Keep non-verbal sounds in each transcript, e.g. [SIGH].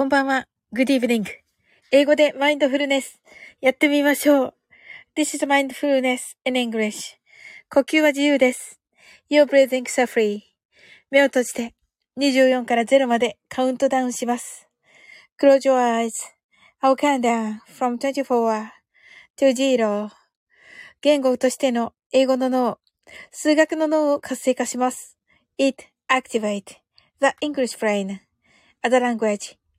こんばんは。Good evening. 英語でマインドフルネス。やってみましょう。This is mindfulness in English. 呼吸は自由です。Your breathing are free. 目を閉じて24から0までカウントダウンします。Close your eyes. I'll count down from 24 to 0. 言語としての英語の脳、数学の脳を活性化します。It activate the English brain, other language,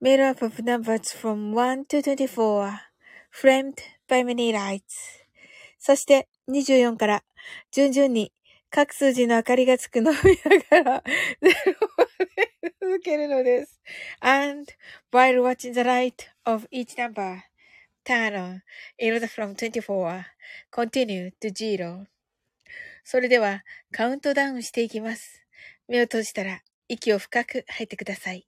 made up of numbers from 1 to 24 framed by many lights そして24から順々に各数字の明かりがつくのを見ながら0まで続けるのです。And while watching the light of each number turn on in order from 24 continue to 0それではカウントダウンしていきます。目を閉じたら息を深く吐いてください。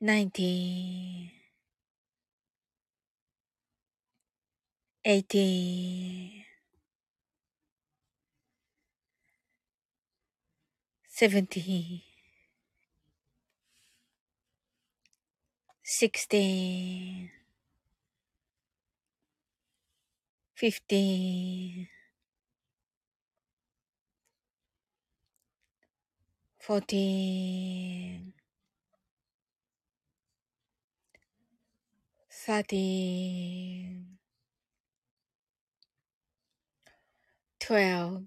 nineteen, eighteen, seventeen, sixteen, fifteen, fourteen, thirteen, twelve,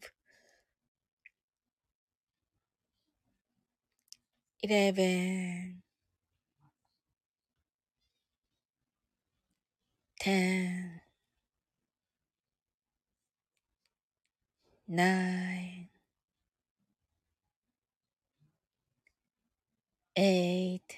eleven, ten, nine, eight,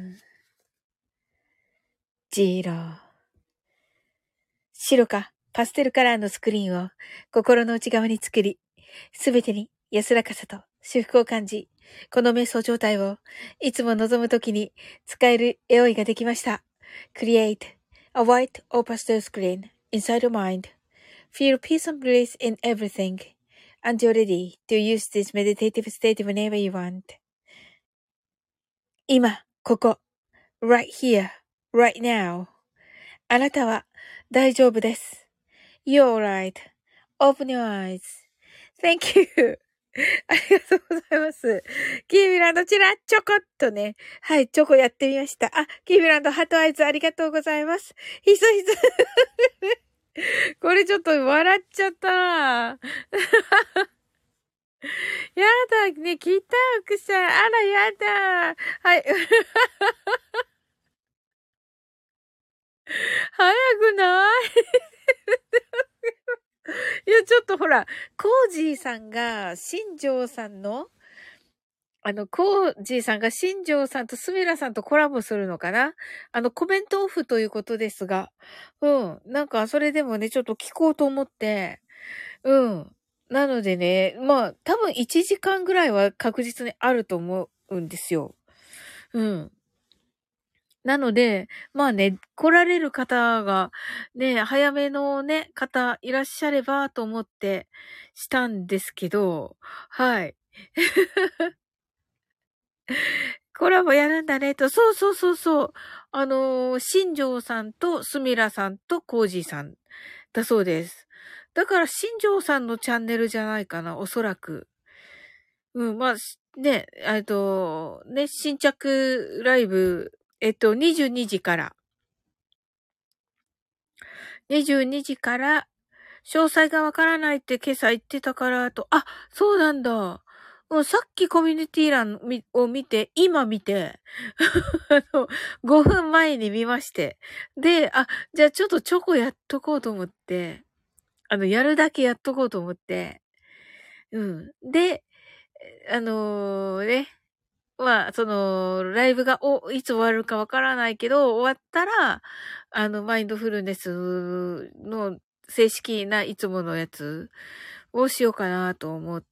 ジーロー。白かパステルカラーのスクリーンを心の内側に作り、すべてに安らかさと修復を感じ、この瞑想状態をいつも望むときに使える絵いができました。Create a white or pastel screen inside your mind.Feel peace and bliss in everything. And you're ready to use this meditative state whenever you want. 今、ここ、right here. Right now. あなたは大丈夫です。You're right.Open your eyes.Thank you. [LAUGHS] ありがとうございます。キーミランド、チラちょこっとね。はい、チョコやってみました。あ、キーミランド、ハートアイズありがとうございます。ひそひそ。[LAUGHS] これちょっと笑っちゃったな [LAUGHS] やだ、ね、北奥さん。あら、やだ。はい。[LAUGHS] 早くない？[LAUGHS] いや、ちょっとほら、コージーさんが、新庄さんの、あの、コージーさんが新庄さんとスミラさんとコラボするのかな？あの、コメントオフということですが、うん。なんか、それでもね、ちょっと聞こうと思って、うん。なのでね、まあ、多分1時間ぐらいは確実にあると思うんですよ。うん。なので、まあね、来られる方が、ね、早めのね、方いらっしゃればと思ってしたんですけど、はい。[LAUGHS] コラボやるんだねと、そうそうそうそう。あのー、新庄さんとスミラさんとコージーさんだそうです。だから新庄さんのチャンネルじゃないかな、おそらく。うん、まあ、ね、えっと、ね、新着ライブ、えっと、22時から、22時から、詳細がわからないって今朝言ってたからと、あ、そうなんだ。もうさっきコミュニティ欄を見て、今見て、[LAUGHS] あの、5分前に見まして。で、あ、じゃあちょっとチョコやっとこうと思って、あの、やるだけやっとこうと思って、うん。で、あのー、ね、まあ、その、ライブが、お、いつ終わるかわからないけど、終わったら、あの、マインドフルネスの正式ないつものやつをしようかなと思っ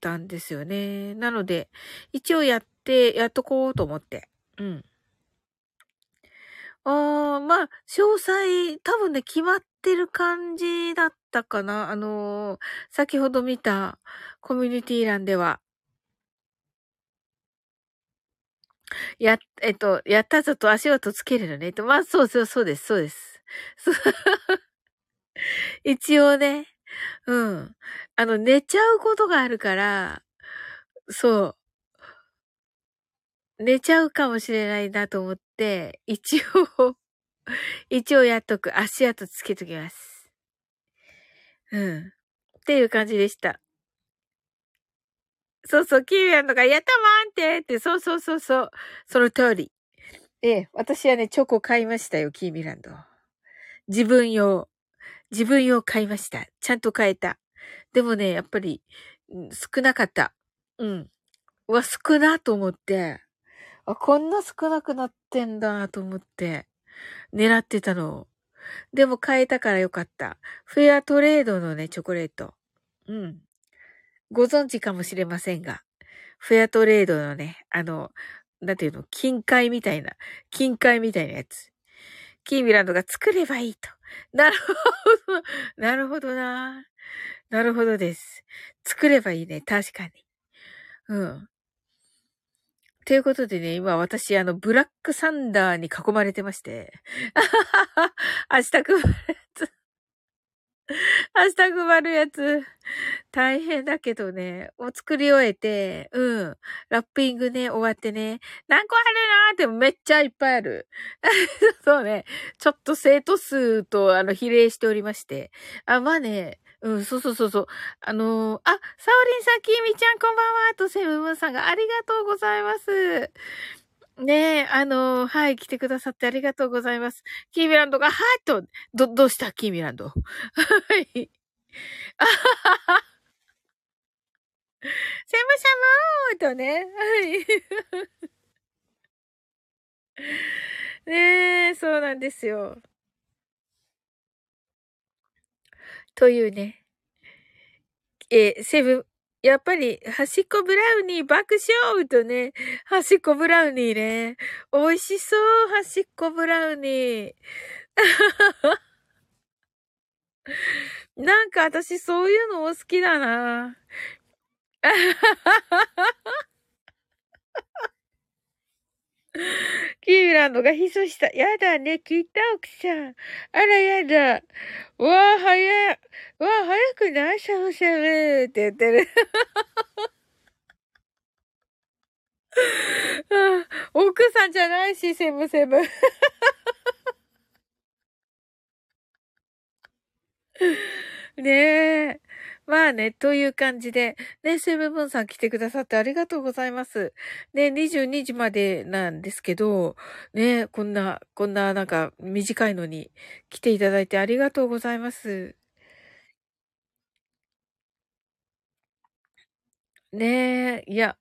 たんですよね。なので、一応やって、やっとこうと思って。うん。ああ、まあ、詳細、多分ね、決まってる感じだったかな。あのー、先ほど見たコミュニティ欄では。や、[LAUGHS] えっと、やったぞと足音つけるのね。と、まあ、そうそう、そうです、そうです。[LAUGHS] 一応ね、うん。あの、寝ちゃうことがあるから、そう。寝ちゃうかもしれないなと思って、一応 [LAUGHS] 一応やっとく。足跡つけときます。うん。っていう感じでした。そうそう、キーミランドが、やったまんてって、そうそうそうそう。その通り。ええ、私はね、チョコ買いましたよ、キーミランド。自分用。自分用買いました。ちゃんと買えた。でもね、やっぱり、少なかった。うん。うわ、少なと思って。あ、こんな少なくなってんだと思って。狙ってたの。でも買えたからよかった。フェアトレードのね、チョコレート。うん。ご存知かもしれませんが、フェアトレードのね、あの、なんていうの、金塊みたいな、金塊みたいなやつ。キーミランドが作ればいいと。なるほど。なるほどな。なるほどです。作ればいいね。確かに。うん。ということでね、今私、あの、ブラックサンダーに囲まれてまして。[LAUGHS] 明日配るやつ。[LAUGHS] 明日配るやつ。大変だけどね、を作り終えて、うん。ラッピングね、終わってね、何個あるなーってめっちゃいっぱいある。[LAUGHS] そうね。ちょっと生徒数と、あの、比例しておりまして。あ、まあね、うん、そうそうそうそう。あのー、あ、サオリンさん、キーミちゃん、こんばんは。と、セブムーンさんがありがとうございます。ねえ、あのー、はい、来てくださってありがとうございます。キーミランドが、はーっと、ど、どうした？キーミランド。[LAUGHS] はい。あははは。セムシャムーとね。はい。ねえ、そうなんですよ。というね。えー、セブン、やっぱり、端っこブラウニー爆笑とね、端っこブラウニーね。美味しそう、端っこブラウニー。[LAUGHS] なんか私そういうのも好きだな。あはははは [LAUGHS] キーランドがひそした。やだね、聞いた奥さん。あらやだ。わあ、早い。わあ、早くない？しゃぶしゃぶって言ってる。[LAUGHS] 奥さんじゃないし、セブセブ。[LAUGHS] ねえ。まあね、という感じで、ね、セブブンさん来てくださってありがとうございます。ね、22時までなんですけど、ね、こんな、こんななんか短いのに来ていただいてありがとうございます。ねえ、いや、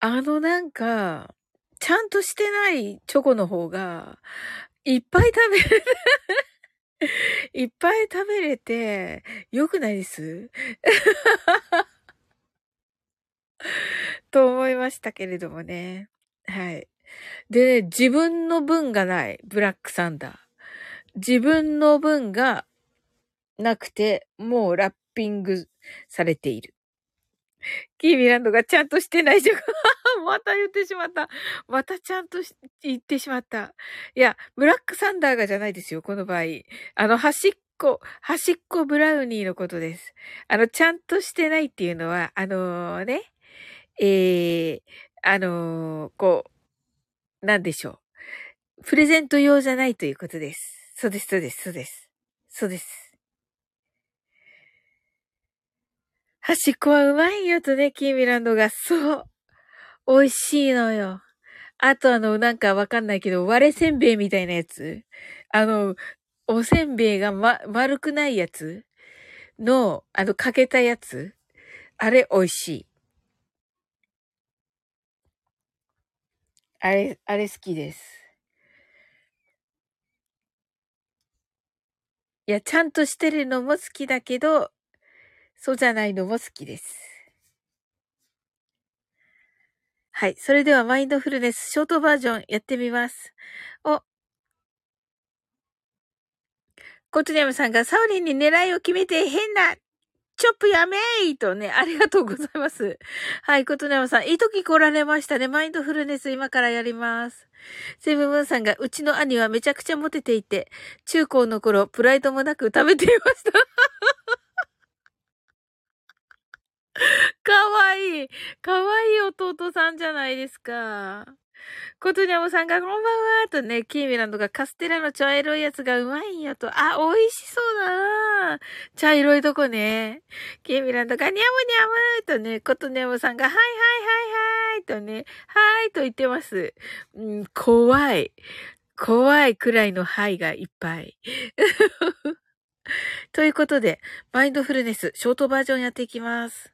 あのなんか、ちゃんとしてないチョコの方が、いっぱい食べる。[LAUGHS] いっぱい食べれて、良くないです？[LAUGHS] と思いましたけれどもね。はい。でね、自分の分がない。ブラックサンダー。自分の分がなくて、もうラッピングされている。キーミランドがちゃんとしてないじゃん。また言ってしまった。またちゃんと言ってしまった。いや、ブラックサンダーがじゃないですよ、この場合。あの、端っこ、端っこブラウニーのことです。あの、ちゃんとしてないっていうのは、あのー、ね、えー、あのー、こう、なんでしょう。プレゼント用じゃないということです。そうです、そうです、そうです。そうです。端っこはうまいよとね、キーミランドが。そう。美味しいのよ。あとあの、なんかわかんないけど、割れせんべいみたいなやつ。あの、おせんべいがま、丸くないやつ？の、あの、かけたやつ？あれ、美味しい。あれ、あれ好きです。いや、ちゃんとしてるのも好きだけど、そうじゃないのも好きです。はい。それではマインドフルネスショートバージョンやってみます。お。コトニャムさんがサウリンに狙いを決めて変なチョップやめーとね、ありがとうございます。はい、ことねまさん、いい時来られましたね。マインドフルネス今からやります。セブンムーンさんが、うちの兄はめちゃくちゃモテていて、中高の頃、プライドもなく食べていました。かわいい。かわいい弟さんじゃないですか。ことにゃもさんがこんばんはとね、キーミランドがカステラの茶色いやつがうまいんやと。あ、美味しそうだな茶色いとこね。キーミランドがにゃむにゃむとね、ことにゃもさんがはいはいはいはいとね、はいと言ってます。うん、怖い。怖いくらいのはいがいっぱい。[LAUGHS] ということで、マインドフルネス、ショートバージョンやっていきます。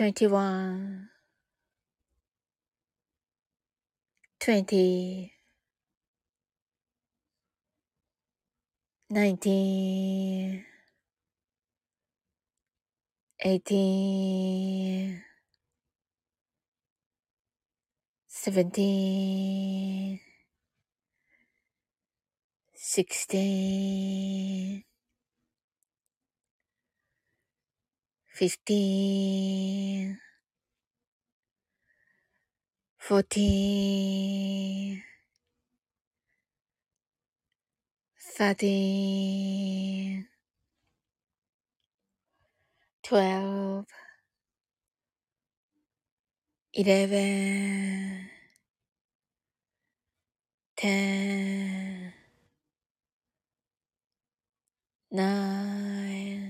21 20 19 18 17 16 fifteen, fourteen, thirteen, twelve, eleven, ten, nine,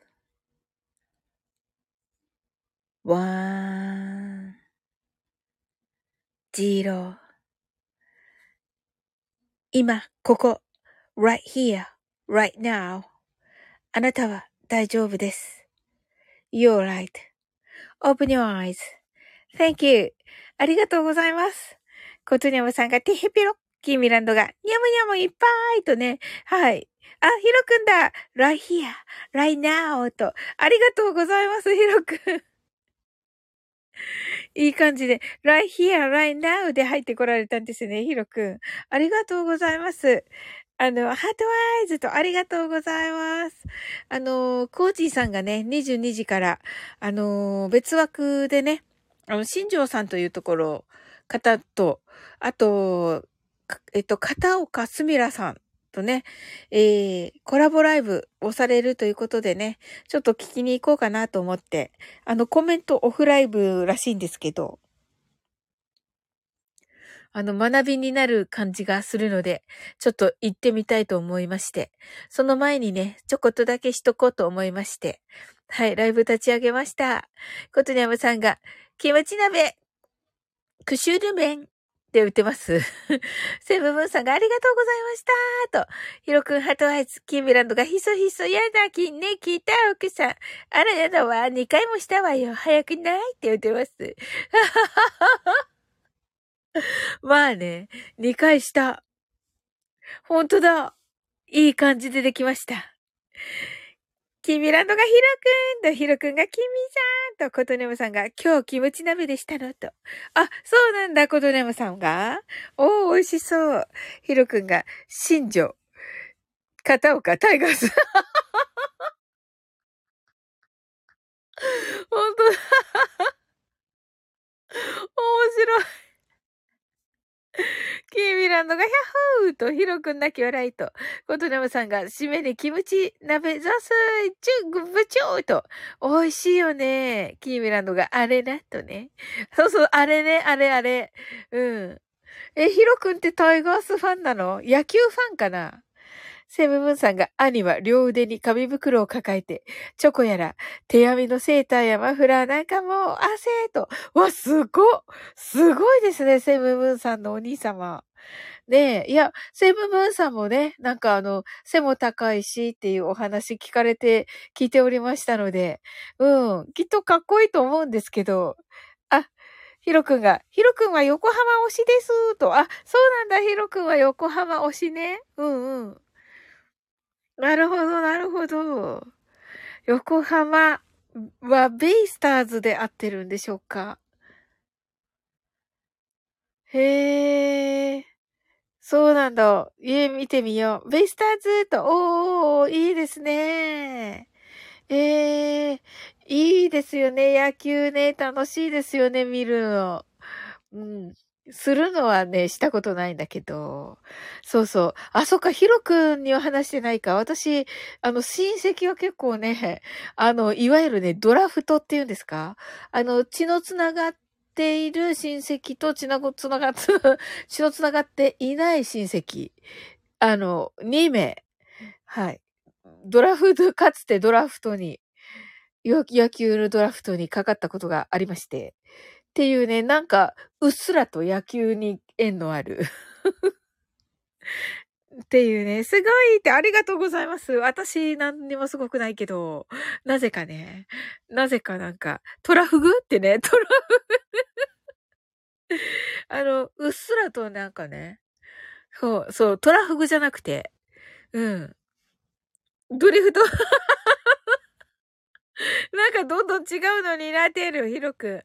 one, zero 今、ここ、right here, right now あなたは大丈夫です。You're right.Open your eyes. Thank you. ありがとうございます。コツニャムさんがテヘペロッ。キーミランドが、ニャムニャムいっぱいとね。はい。あ、ヒロくんだ !right here, right now と。ありがとうございます、ヒロくん。いい感じで、right here, right now で入ってこられたんですね、ヒロくん。ありがとうございます。あの、ハートワイズとありがとうございます。あの、コージーさんがね、22時から、あの、別枠でね、あの、新庄さんというところ、方と、あと、えっと、片岡すみらさんとね、えー、コラボライブをされるということでね、ちょっと聞きに行こうかなと思って、あの、コメントオフライブらしいんですけど、あの、学びになる感じがするので、ちょっと行ってみたいと思いまして、その前にね、ちょこっとだけしとこうと思いまして、はい、ライブ立ち上げました。ことにゃむさんが、キムチ鍋、クシュルメン、って言ってます。[LAUGHS] セブブンさんがありがとうございましたと。ヒロくんハートアイズ、キンビランドがひそひそやだ、きんね、聞いた奥さん。あらやだわ、2回もしたわよ。早くないって言ってます。[LAUGHS] まあね、2回した。ほんとだ。いい感じでできました。キミランドがヒロくんと、ヒロくんがキミさんと、コトネムさんが今日キムチ鍋でしたのと。あ、そうなんだ、コトネムさんが。おー、美味しそう。ヒロくんが、新庄。片岡タイガース。[LAUGHS] 本当だ。[LAUGHS] 面白い。キーミランドがヒャッホーとヒロくん泣き笑いと、コトナムさんが締めにキムチ鍋ザスチュグブチョーと、美味しいよね。キーミランドがあれなとね。そうそう、あれね、あれあれ。うん。え、ヒロ君ってタイガースファンなの？野球ファンかな？セムムンさんが兄は両腕に紙袋を抱えて、チョコやら手編みのセーターやマフラーなんかも汗と。わ、すごすごいですね、セムムンさんのお兄様。ねえ、いや、セムムンさんもね、なんかあの、背も高いしっていうお話聞かれて、聞いておりましたので、うん、きっとかっこいいと思うんですけど、あ、ヒロくんが、ヒロくんは横浜推しですと。あ、そうなんだ、ヒロくんは横浜推しね。うんうん。なるほど、なるほど。横浜はベイスターズで合ってるんでしょうか？へえ。そうなんだ。家見てみよう。ベイスターズと、おー、いいですね。ええいいですよね。野球ね、楽しいですよね、見るの。うん。するのはね、したことないんだけど。そうそう。あ、そっか、ヒロ君には話してないか。私、あの、親戚は結構ね、あの、いわゆるね、ドラフトっていうんですか？あの、血のつながっている親戚と血のつながっ、[LAUGHS] 血のつながっていない親戚。あの、2名。はい。ドラフト、かつてドラフトに、野球のドラフトにかかったことがありまして。っていうね、なんか、うっすらと野球に縁のある [LAUGHS] っていうね、すごいってありがとうございます。私何にもすごくないけど、なぜかね、なぜかなんか、トラフグってね、[LAUGHS] トラフグあの、うっすらとなんかね、そう、そう、トラフグじゃなくて、うん。ドリフト [LAUGHS] なんかどんどん違うのになってる、ヒロくん。あ、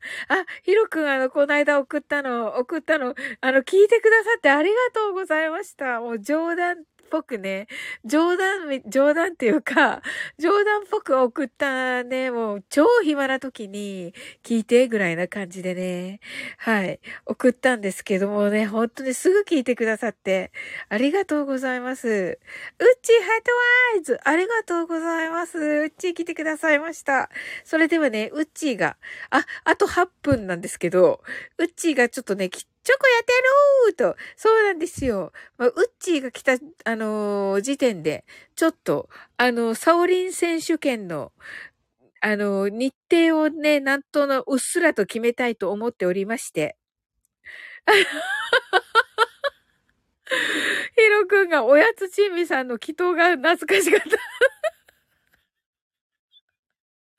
ヒロくん、あの、こないだ送ったの、送ったの、あの、聞いてくださってありがとうございました。もう冗談ぽくね、冗談、冗談っていうか、冗談っぽく送ったね、もう超暇な時に聞いてぐらいな感じでね、はい、送ったんですけどもね、本当にすぐ聞いてくださって、ありがとうございます。うっちーハートワイズありがとうございます。うっちー来てくださいました。それではね、うっちーが、あ、あと8分なんですけど、うっちーがちょっとね、チョコやってるーと、そうなんですよ。まあ、ウッチーが来た、あのー、時点で、ちょっと、あの、サオリン選手権の、あの、日程をね、なんとの、うっすらと決めたいと思っておりまして。[LAUGHS] ヒロくんがおやつチーミさんの祈祷が懐かしかった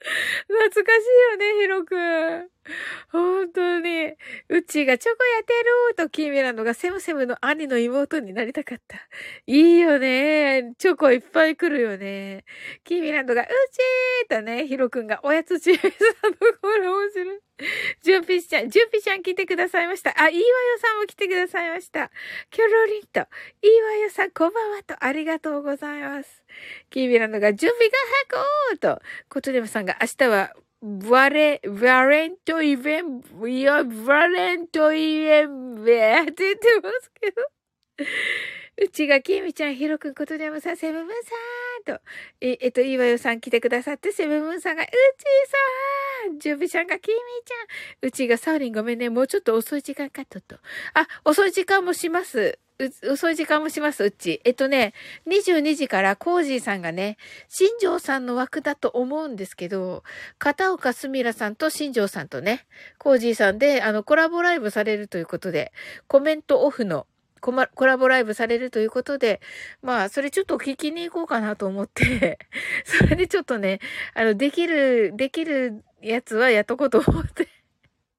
[LAUGHS] 懐かしいよね、ヒロくん。本当に。うちがチョコやってるとキーミランドがセムセムの兄の妹になりたかった。いいよね。チョコいっぱい来るよね。キーミランドがうちーとね、ヒロくんがおやつちえさんのころ。ュンピちゃん、ジュンピちゃん来てくださいました。あ、いいわよさんも来てくださいました。キョロリンと、いいわよさん、こんばんはと、ありがとうございます。キーミランドが準備が早くと、コトネムさんが明日はバレ、バレントイベン、いや、バレントイベント、って言ってますけど。うちが、きみちゃん、ひろくん、ことでもさ、セブブンさんと、え、えっと、いわよさん来てくださって、セブブンさんが、うちさん、準備ちゃんが、きみちゃん、うちが、サウリンごめんね、もうちょっと遅い時間かとと。あ、遅い時間もします。う、遅い時間もします、うち。えっとね、22時からコージーさんがね、新庄さんの枠だと思うんですけど、片岡すみらさんと新庄さんとね、コージーさんで、あの、コラボライブされるということで、コメントオフのコマ、コラボライブされるということで、まあ、それちょっと聞きに行こうかなと思って [LAUGHS] それでちょっとね、あの、できる、できるやつはやっとこうと思って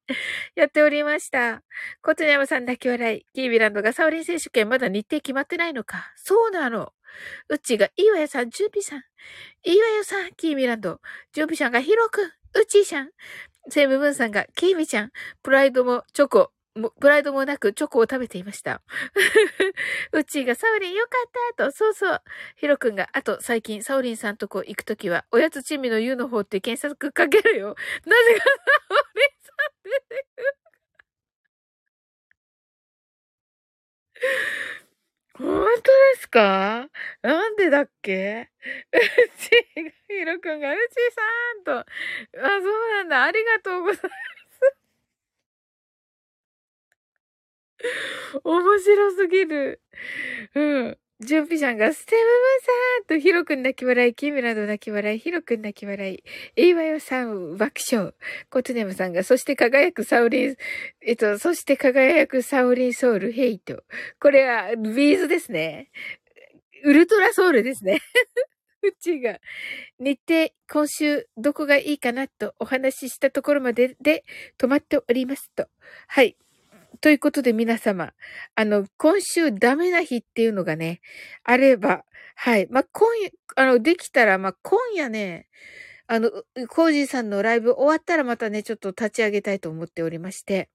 [LAUGHS] やっておりました。コツネヤマさん泣き笑い。キービランドがサオリン選手権まだ日程決まってないのか。そうなの。うちが、いいわよさん、ジュビさん。いいわよさん、キービランド。ジュビさんが広く。うちーさん。セイムブンさんが、キーミちゃん。プライドもチョコ。プライドもなくチョコを食べていました。うちがサオリンよかったと、そうそう。ヒロくんが、あと最近サオリンさんとこ行くときは、おやつチミの U の方って検索かけるよ。なぜかサオリン出てくる。本当ですかなんでだっけうち、ひろくんが、うちさんと。あ、そうなんだ。ありがとうございます。[LAUGHS] 面白すぎる。うん。ジュンピさんが、ステムムさんと、ヒロくん泣き笑い、キムラの泣き笑い、ヒロくん泣き笑い、エイワヨさん爆笑、コトネムさんが、そして輝くサウリン、えっと、そして輝くサウリンソウル、ヘイト。これは、ビーズですね。ウルトラソウルですね。[LAUGHS] うちが、日程、今週、どこがいいかなとお話ししたところまでで止まっておりますと。はい。ということで皆様、あの、今週ダメな日っていうのがね、あれば、はい。まあ、今夜、あの、できたら、まあ、今夜ね、あの、コージーさんのライブ終わったらまたね、ちょっと立ち上げたいと思っておりまして、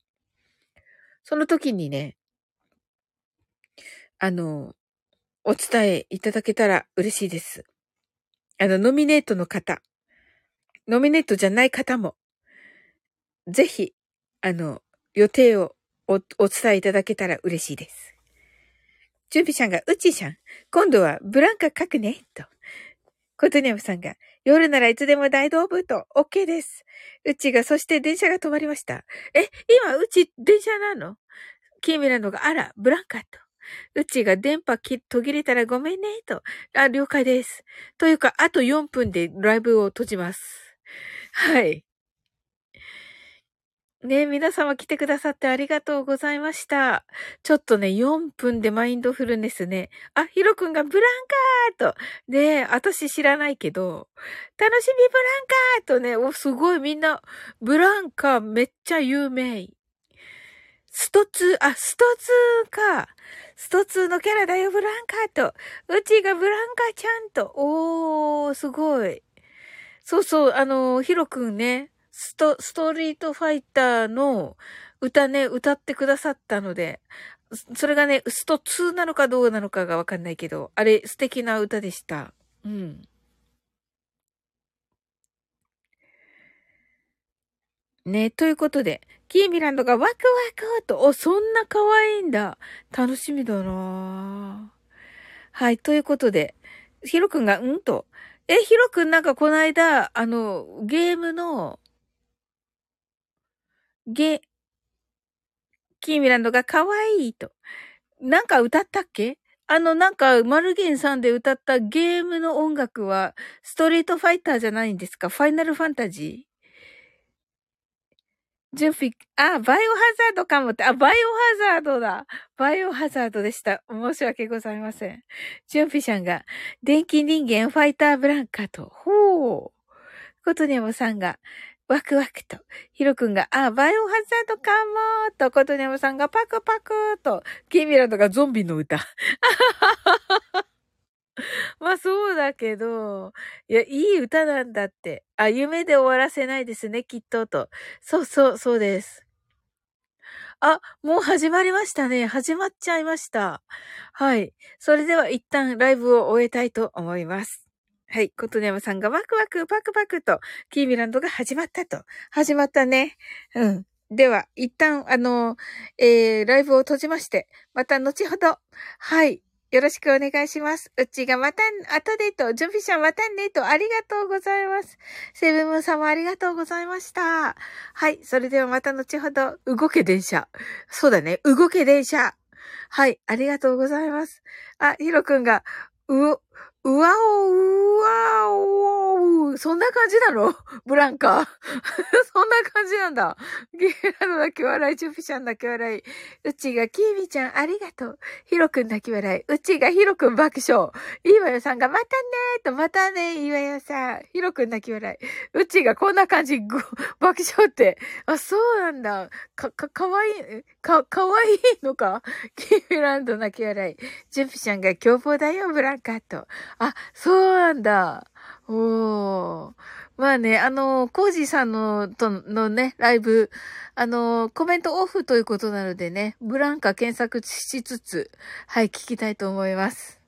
その時にね、あの、お伝えいただけたら嬉しいです。あの、ノミネートの方、ノミネートじゃない方も、ぜひ、あの、予定をお、お伝えいただけたら嬉しいです。準備ちゃんが、うちさん、今度はブランカ書くね、と。コトニャムさんが、夜ならいつでも大道部と、OK です。うちが、そして電車が止まりました。え、今、うち、電車なの？キーミラのが、あら、ブランカと。うちが電波途切れたらごめんね、と。あ、了解です。というか、あと4分でライブを閉じます。はい。ね皆様来てくださってありがとうございました。ちょっとね、4分でマインドフルネスね。あ、ヒロくんがブランカーと。ね私知らないけど、楽しみブランカーとね、お、すごいみんな、ブランカーめっちゃ有名。ストツー、あ、ストツーか。ストツーのキャラだよ、ブランカーと。うちがブランカーちゃんと。おー、すごい。そうそう、あの、ヒロくんね。スト、ストリートファイターの歌ね、歌ってくださったので、それがね、スト2なのかどうなのかがわかんないけど、あれ素敵な歌でした。うん。ね、ということで、キーミランドがワクワクと、お、そんな可愛いんだ。楽しみだなはい、ということで、ヒロくんが、うんと、え、ヒロくんなんかこの間、あの、ゲームの、ゲ、キーミランドが可愛いと。なんか歌ったっけ？あの、なんか、マルゲンさんで歌ったゲームの音楽は、ストリートファイターじゃないんですか？ファイナルファンタジー？準備、あ、バイオハザードかもって、あ、バイオハザードだ。バイオハザードでした。申し訳ございません。準備ちゃんが、電気人間ファイターブランカと。ほう。ことにゃむさんが、ワクワクと、ヒロくんが、あ、バイオハザードかもと、ことにゃむさんがパクパクと、キミランドがゾンビの歌。[LAUGHS] まあそうだけど、いや、いい歌なんだって。あ、夢で終わらせないですね、きっと、と。そうそう、そうです。あ、もう始まりましたね。始まっちゃいました。はい。それでは一旦ライブを終えたいと思います。はい。ことねまさんがワクワクパクパクと、キーミランドが始まったと。始まったね。うん。では、一旦、あの、えー、ライブを閉じまして、また後ほど、はい。よろしくお願いします。うちがまた、後でと、準備者またねと、ありがとうございます。セブンムーン様ありがとうございました。はい。それではまた後ほど、動け電車。そうだね。動け電車。はい。ありがとうございます。あ、ヒロくんが、うお、うわお、うわお、そんな感じなのブランカ。そんな感じなんだ。ゲーラの泣き笑い、ジュピシャン泣き笑い。うちがキーミちゃんありがとう。ヒロくん泣き笑い。うちがヒロくん爆笑。いいわよさんがまたねーと、またねいいわよさん。ヒロくん泣き笑い。うちがこんな感じ、爆笑って。あ、そうなんだ。か、か、かわいい、か、かわいいのかキーミランド泣き笑い。ジュピシャンが凶暴だよ、ブランカと。あ、そうなんだ。おー。まあね、あの、コージーさんの、とのね、ライブ、あの、コメントオフということなのでね、ブランカ検索しつつ、はい、聞きたいと思います。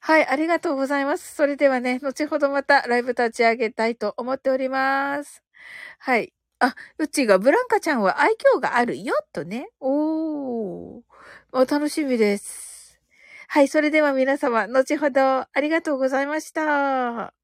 はい、ありがとうございます。それではね、後ほどまたライブ立ち上げたいと思っております。はい。あ、うちがブランカちゃんは愛嬌があるよ、とね。おー。楽しみです。はい、それでは皆様、後ほどありがとうございました。